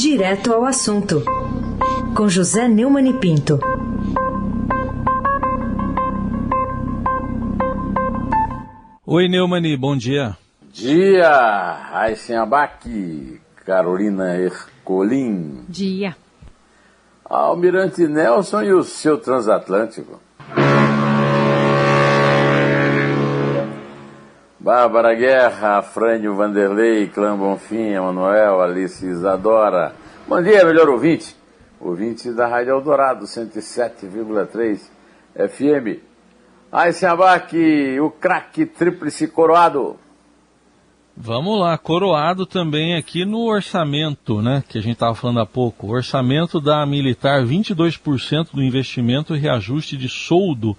Direto ao assunto, com José Neumann e Pinto. Oi, Neumani, bom dia. Dia, Aysen Abac, Carolina Ercolim. Dia. Almirante Nelson e o seu transatlântico. Bárbara Guerra, Frânio Vanderlei, Clã Bonfim, Emanuel, Alice Isadora. Bom dia, melhor ouvinte. Ouvinte da Rádio Eldorado, 107,3 FM. Aysen Abac, o craque tríplice coroado. Vamos lá, coroado também aqui no orçamento, né, que a gente estava falando há pouco. O orçamento da militar, 22% do investimento e reajuste de soldo.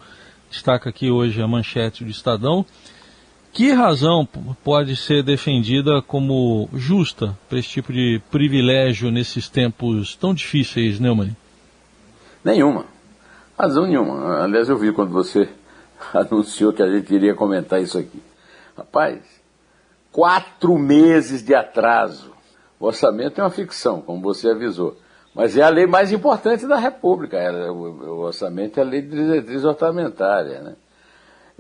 Destaca aqui hoje a manchete do Estadão. Que razão pode ser defendida como justa para esse tipo de privilégio nesses tempos tão difíceis, Neumann? Nenhuma. Razão nenhuma. Aliás, eu vi quando você anunciou que a gente iria comentar isso aqui. Rapaz, quatro meses de atraso. O orçamento é uma ficção, como você avisou. Mas é a lei mais importante da República. O orçamento é a lei de diretriz orçamentária, né?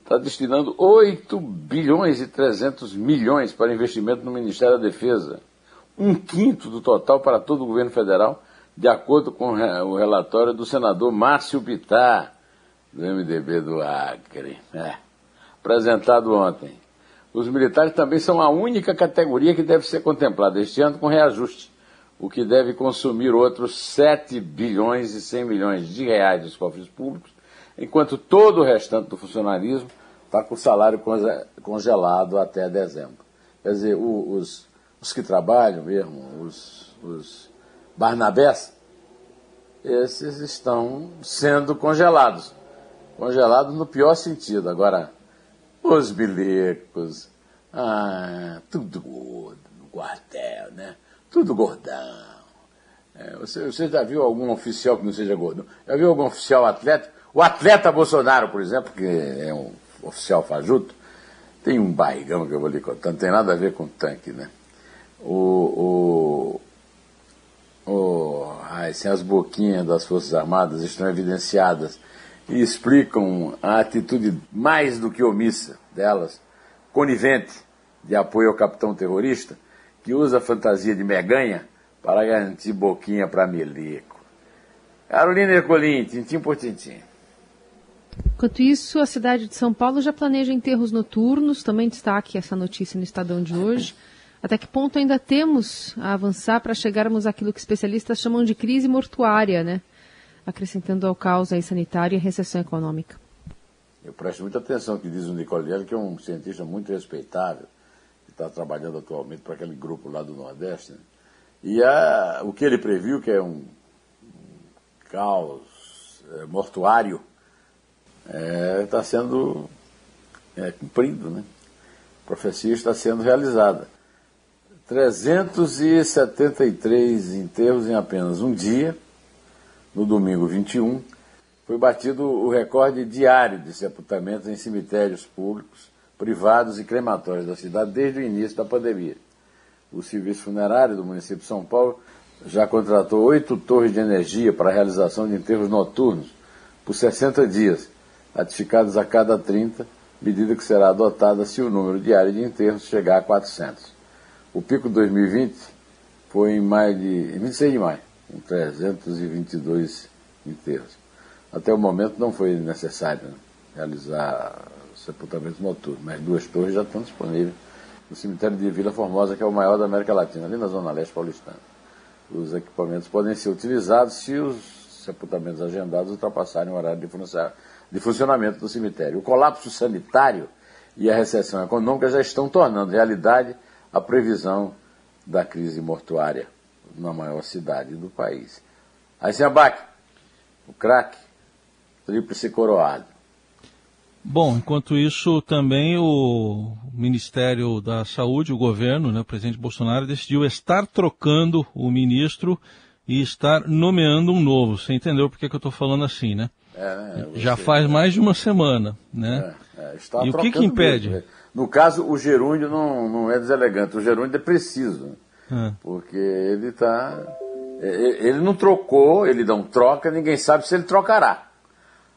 Está destinando 8 bilhões e 300 milhões para investimento no Ministério da Defesa, um quinto do total para todo o governo federal, de acordo com o relatório do senador Márcio Bittar, do MDB do Acre, é, apresentado ontem. Os militares também são a única categoria que deve ser contemplada este ano com reajuste, o que deve consumir outros 7 bilhões e 100 milhões de reais dos cofres públicos, enquanto todo o restante do funcionarismo está com o salário congelado até dezembro. Quer dizer, os, os que trabalham mesmo, os, os Barnabés, esses estão sendo congelados. Congelados no pior sentido. Agora, os bilecos, ah, tudo gordo no quartel, né? Tudo gordão. É, você, você já viu algum oficial que não seja gordo? Já viu algum oficial atleta? O atleta Bolsonaro, por exemplo, que é um oficial fajuto, tem um barrigão que eu vou lhe contar, não tem nada a ver com tanque, né? O, o, o, ai, assim, as boquinhas das Forças Armadas estão evidenciadas e explicam a atitude mais do que omissa delas, conivente, de apoio ao capitão terrorista, que usa a fantasia de meganha para garantir boquinha para melico. Carolina Ercolim, tintim por tintim. Enquanto isso, a cidade de São Paulo já planeja enterros noturnos, também destaque essa notícia no Estadão de hoje. Até que ponto ainda temos a avançar para chegarmos àquilo que especialistas chamam de crise mortuária, né? Acrescentando ao caos aí sanitário e recessão econômica. Eu presto muita atenção que diz o Nicolielli, que é um cientista muito respeitável, que está trabalhando atualmente para aquele grupo lá do Nordeste. Né? E a, o que ele previu, que é um, um caos é, mortuário, está é, tá sendo é, cumprido, né? A profecia está sendo realizada. 373 enterros em apenas um dia, no domingo 21, foi batido o recorde diário de sepultamentos em cemitérios públicos, privados e crematórios da cidade desde o início da pandemia. O Serviço Funerário do município de São Paulo já contratou oito torres de energia para a realização de enterros noturnos por 60 dias ratificados a cada 30, medida que será adotada se o número diário de enterros chegar a 400. O pico de 2020 foi em maio de, em 26 de maio, com 322 enterros. Até o momento não foi necessário né, realizar sepultamentos noturnos, mas duas torres já estão disponíveis no cemitério de Vila Formosa, que é o maior da América Latina, ali na Zona Leste paulistana. Os equipamentos podem ser utilizados se os sepultamentos agendados ultrapassarem o horário de funcionamento de funcionamento do cemitério. O colapso sanitário e a recessão econômica já estão tornando realidade a previsão da crise mortuária na maior cidade do país. Aí se abaque, o craque, tríplice coroado. Bom, enquanto isso, também o Ministério da Saúde, o governo, né, o presidente Bolsonaro, decidiu estar trocando o ministro e estar nomeando um novo. Você entendeu por que, que eu estou falando assim, né? É, né? Já faz mais de uma semana, né? É, é, e o que, que impede? Mesmo. Né? No caso, o gerúndio não, não é deselegante, o gerúndio é preciso, é. porque ele está Ele não trocou, ele não troca, ninguém sabe se ele trocará.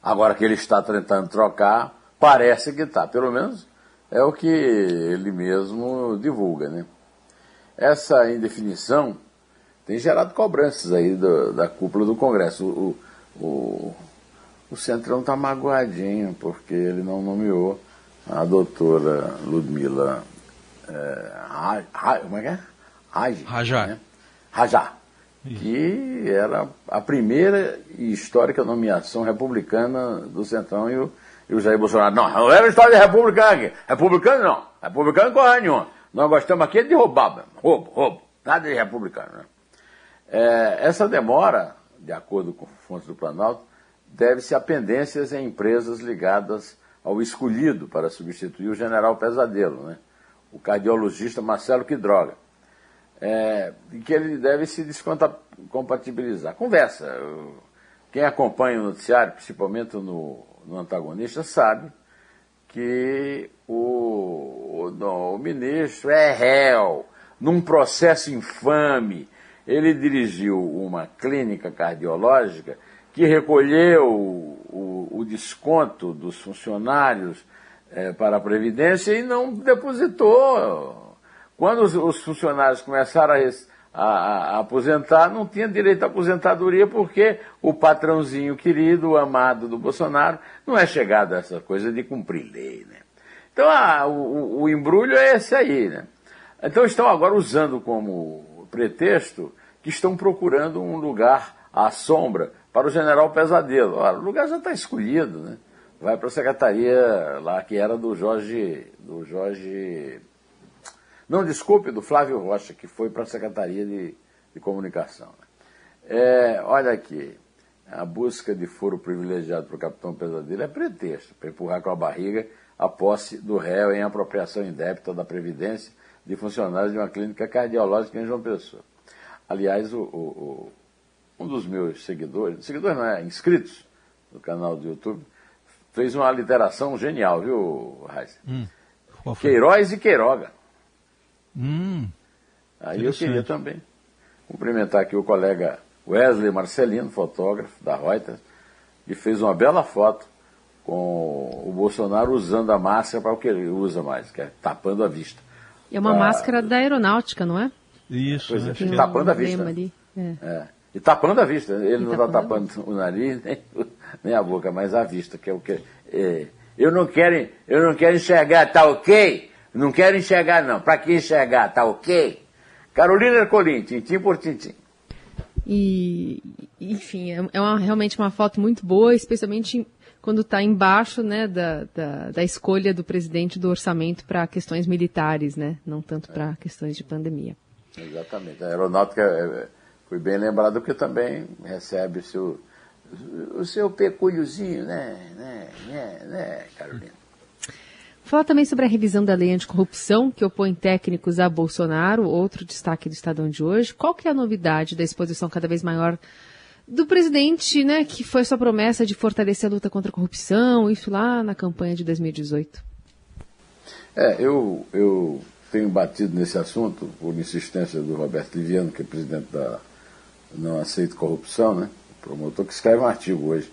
Agora que ele está tentando trocar, parece que está. Pelo menos é o que ele mesmo divulga. Né? Essa indefinição tem gerado cobranças aí do, da cúpula do Congresso. O, o, o Centrão está magoadinho porque ele não nomeou a doutora Ludmila é, como é que é? Raj, Rajar. Né? Rajar, que era a primeira e histórica nomeação republicana do Centrão e o, e o Jair Bolsonaro. Não, não era história de republicano aqui. Republicano não. Republicano corre nenhuma. Nós gostamos aqui de roubar, roubo, roubo. Nada de republicano. Né? É, essa demora, de acordo com fontes do Planalto, deve-se a pendências em empresas ligadas ao escolhido para substituir o general Pesadelo, né? o cardiologista Marcelo Quidroga, é, que ele deve se descompatibilizar. Conversa. Quem acompanha o noticiário, principalmente no, no antagonista, sabe que o, o, o ministro é réu num processo infame. Ele dirigiu uma clínica cardiológica que recolheu o, o desconto dos funcionários é, para a Previdência e não depositou. Quando os, os funcionários começaram a, a, a, aposentar, não tinha direito à aposentadoria porque o patrãozinho querido, amado do Bolsonaro, não é chegado a essa coisa de cumprir lei. Né? Então o, o embrulho é esse aí. Né? Então estão agora usando como pretexto que estão procurando um lugar à sombra para o general Pesadelo. Ora, o lugar já está escolhido, né? Vai para a secretaria lá que era do Jorge. Do Jorge. Não, desculpe, do Flávio Rocha, que foi para a Secretaria de, de Comunicação. Né? É, olha aqui, a busca de foro privilegiado para o capitão Pesadelo é pretexto para empurrar com a barriga a posse do réu em apropriação indébita da Previdência de funcionários de uma clínica cardiológica em João Pessoa. Aliás, o, o, um dos meus seguidores, seguidores não é, inscritos no canal do YouTube, fez uma literação genial, viu, Raiz? Hum, Queiroz e Queiroga. Hum, Aí eu queria também cumprimentar aqui o colega Wesley Marcelino, fotógrafo da Reuters, que fez uma bela foto com o Bolsonaro usando a máscara para o que ele usa mais, que é tapando a vista. É uma pra... máscara da aeronáutica, não é? Isso, pois é, tapando a vista. Ali. É. É. E tapando a vista. Ele e não está tapando, o nariz nem, nem, a boca, mas a vista, que é o que. É, eu não quero, eu não quero enxergar, tá ok? Não quero enxergar, não. Para que enxergar, tá ok? Carolina Ercolim, tintim por tintim. E, enfim, é, é uma, realmente uma foto muito boa, especialmente quando está embaixo né, da, da, da, escolha do presidente do orçamento para questões militares, né? Não tanto para questões de pandemia. Exatamente. A aeronáutica é, foi bem lembrado que também recebe o seu, o seu pecúliozinho, né, né, né, né, Carolina? Fala também sobre a revisão da lei anticorrupção, que opõe técnicos a Bolsonaro, outro destaque do Estadão de hoje. Qual que é a novidade da exposição cada vez maior do presidente, né, que foi sua promessa de fortalecer a luta contra a corrupção, isso lá na campanha de 2018? É, eu, eu tenho batido nesse assunto por insistência do Roberto Liviano, que é presidente da não aceito corrupção, né? O promotor que escreve um artigo hoje.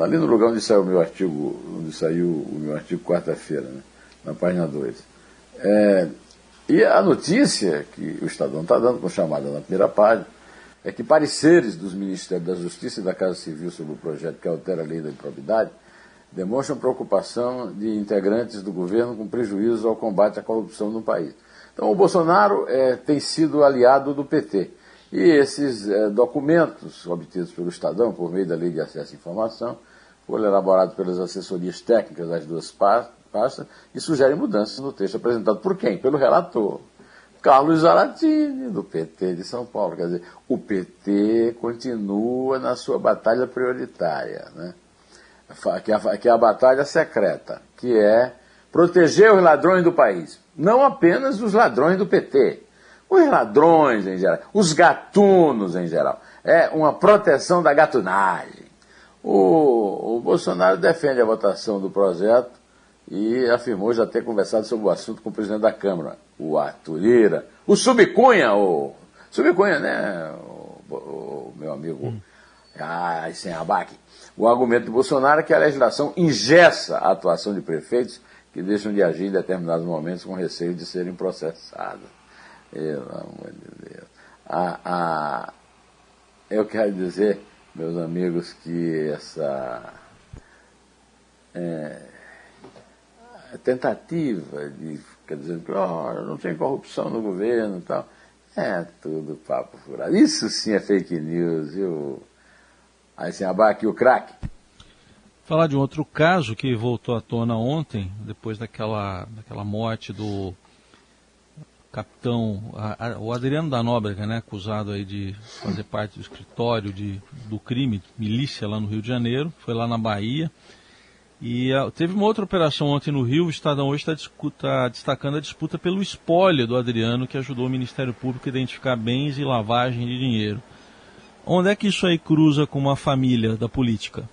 Ali no lugar onde saiu o meu artigo, onde saiu o meu artigo quarta-feira, né? na página 2. É, e a notícia que o Estadão está dando com chamada na primeira página é que pareceres dos Ministérios da Justiça e da Casa Civil sobre o projeto que altera a lei da improbidade demonstram preocupação de integrantes do governo com prejuízo ao combate à corrupção no país. Então, o Bolsonaro é, tem sido aliado do PT. E esses é, documentos obtidos pelo Estadão, por meio da Lei de Acesso à Informação, foram elaborados pelas assessorias técnicas das duas pastas e sugerem mudanças no texto apresentado por quem? Pelo relator. Carlos Zaratini, do PT de São Paulo. Quer dizer, o PT continua na sua batalha prioritária, né? que, é, que é a batalha secreta, que é proteger os ladrões do país. Não apenas os ladrões do PT, os ladrões em geral, os gatunos em geral. É uma proteção da gatunagem. O, o Bolsonaro defende a votação do projeto e afirmou já ter conversado sobre o assunto com o presidente da Câmara, o Arthur Lira, o Subcunha, o Subcunha, né? O o meu amigo hum. ah, sem abaque. O argumento do Bolsonaro é que a legislação ingessa a atuação de prefeitos que deixam de agir em determinados momentos com receio de serem processados. Pelo amor de Deus. A, a, eu quero dizer, meus amigos, que essa é, tentativa de quer dizer, oh, não tem corrupção no governo e tal, é tudo papo furado. Isso sim é fake news, viu? Aí sem abaque o craque. Falar de um outro caso que voltou à tona ontem, depois daquela, daquela morte do capitão, a, a, o Adriano da Nóbrega, né, acusado aí de fazer parte do escritório de, do crime, milícia lá no Rio de Janeiro, foi lá na Bahia. E a, teve uma outra operação ontem no Rio, o Estadão hoje está tá destacando a disputa pelo espólio do Adriano, que ajudou o Ministério Público a identificar bens e lavagem de dinheiro. Onde é que isso aí cruza com uma família da política?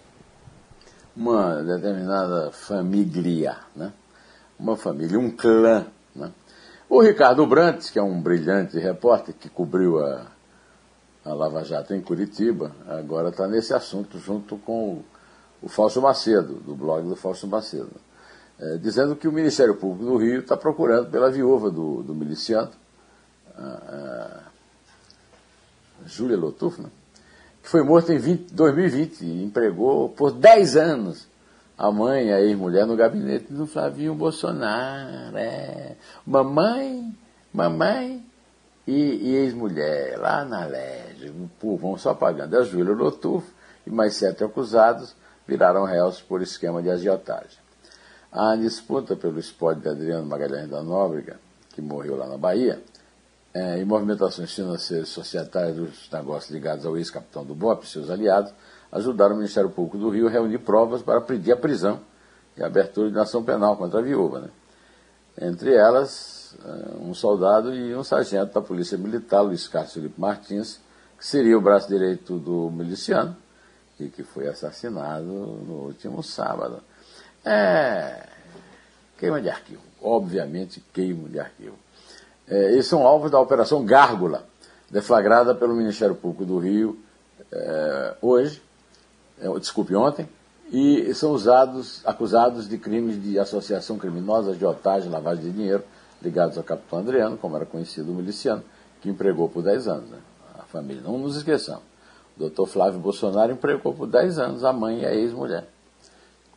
Uma determinada família, né? uma família, um clã. Né? O Ricardo Brantes, que é um brilhante repórter que cobriu a, a Lava Jato em Curitiba, agora está nesse assunto junto com o o Fausto Macedo, do blog do Fausto Macedo, é, dizendo que o Ministério Público do Rio está procurando pela viúva do, do miliciano, a, a Júlia Lotuf, né, que foi morta em 20, 2020 e empregou por 10 anos a mãe, a ex-mulher, no gabinete do Flavinho Bolsonaro. É. Mamãe, mamãe e, e ex-mulher, lá na Lege, vão só pagando a Júlia Lotuf e mais sete acusados viraram réus por esquema de agiotagem. A disputa pelo espólio de Adriano Magalhães da Nóbrega, que morreu lá na Bahia, é, e movimentações financeiras societárias dos negócios ligados ao ex-capitão do BOP e seus aliados ajudaram o Ministério Público do Rio a reunir provas para pedir a prisão e a abertura de ação penal contra a viúva. Né? Entre elas, é, um soldado e um sargento da Polícia Militar, Luiz Carlos Felipe Martins, que seria o braço direito do miliciano, e que foi assassinado no último sábado. É. Queima de arquivo. Obviamente, queima de arquivo. É, eles são alvos da Operação Gárgula, deflagrada pelo Ministério Público do Rio é, hoje, desculpe, ontem, e são usados, acusados de crimes de associação criminosa, de otagem, lavagem de dinheiro, ligados ao capitão Adriano, como era conhecido o miliciano, que empregou por 10 anos né, a família. Não nos esqueçamos. O doutor Flávio Bolsonaro empregou por 10 anos a mãe e a ex-mulher,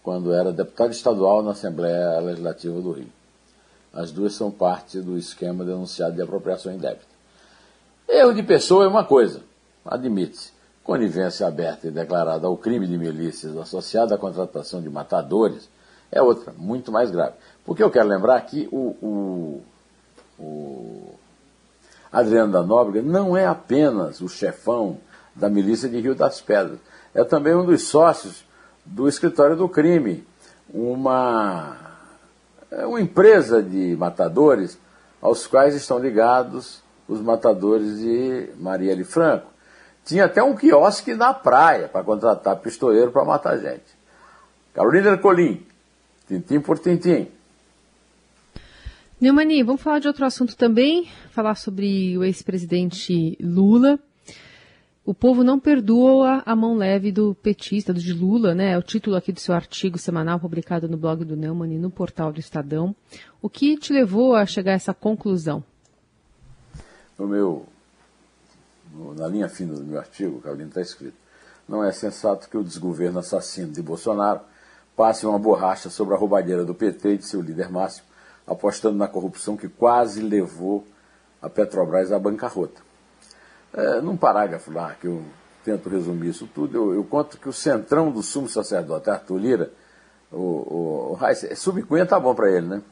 quando era deputado estadual na Assembleia Legislativa do Rio. As duas são parte do esquema denunciado de apropriação indébita. Erro de pessoa é uma coisa, admite-se. Conivência aberta e declarada ao crime de milícias associada à contratação de matadores é outra, muito mais grave. Porque eu quero lembrar que o, o, o Adriano da Nóbrega não é apenas o chefão da milícia de Rio das Pedras. É também um dos sócios do escritório do crime, uma, é uma empresa de matadores aos quais estão ligados os matadores de Marielle Franco. Tinha até um quiosque na praia para contratar pistoleiro para matar gente. Carolina Ercolim, tintim por tintim. Neumani, vamos falar de outro assunto também, falar sobre o ex-presidente Lula. O povo não perdoa a mão leve do petista, do de Lula, né? É o título aqui do seu artigo semanal publicado no blog do Neumann e no portal do Estadão. O que te levou a chegar a essa conclusão? No meu, na linha fina do meu artigo, Carolina, está escrito: não é sensato que o desgoverno assassino de Bolsonaro passe uma borracha sobre a roubadeira do PT e de seu líder máximo, apostando na corrupção que quase levou a Petrobras à bancarrota. É, num parágrafo lá, que eu tento resumir isso tudo, eu, eu conto que o centrão do sumo sacerdote, Arthur Lira, o, o, o Reis, é, subcunha tá bom para ele, né?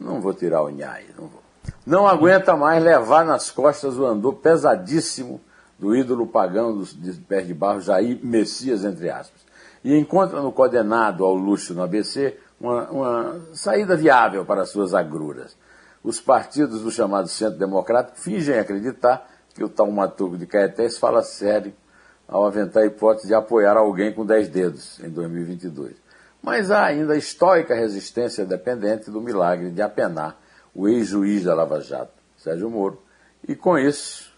Não vou tirar o Nhai, não vou. Não aguenta mais levar nas costas o andor pesadíssimo do ídolo pagão de pés de barro, Jair Messias, entre aspas. E encontra no condenado ao luxo no ABC uma, uma saída viável para suas agruras. Os partidos do chamado Centro Democrático fingem acreditar que o taumaturgo de Caetés fala sério ao aventar a hipótese de apoiar alguém com dez dedos em 2022. Mas há ainda a estoica resistência dependente do milagre de apenar o ex-juiz da Lava Jato, Sérgio Moro, e com isso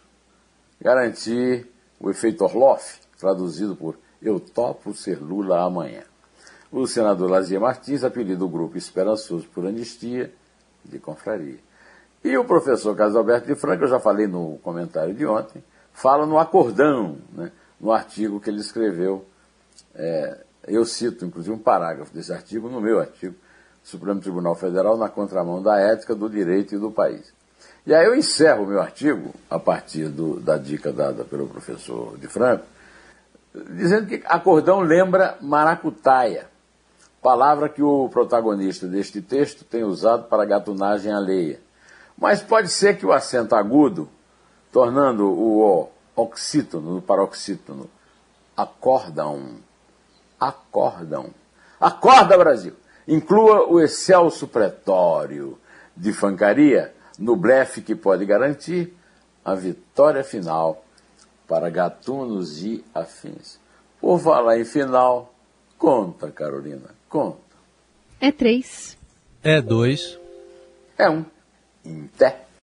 garantir o efeito Orloff, traduzido por Eu topo ser Lula amanhã. O senador Lazier Martins apelida o grupo Esperançoso por Anistia de Confraria. E o professor Carlos Alberto de Franco, eu já falei no comentário de ontem, fala no acordão, né, no artigo que ele escreveu. É, eu cito, inclusive, um parágrafo desse artigo no meu artigo, Supremo Tribunal Federal na contramão da ética, do direito e do país. E aí eu encerro o meu artigo, a partir do, da dica dada pelo professor de Franco, dizendo que acordão lembra maracutaia, palavra que o protagonista deste texto tem usado para gatunagem alheia. Mas pode ser que o acento agudo, tornando o O oxítono, no paroxítono, acordam, acordam, acorda Brasil, inclua o excelso pretório de fancaria no blefe que pode garantir a vitória final para gatunos e afins. Por falar em final, conta, Carolina, conta. É três. É dois. É um. Em pé.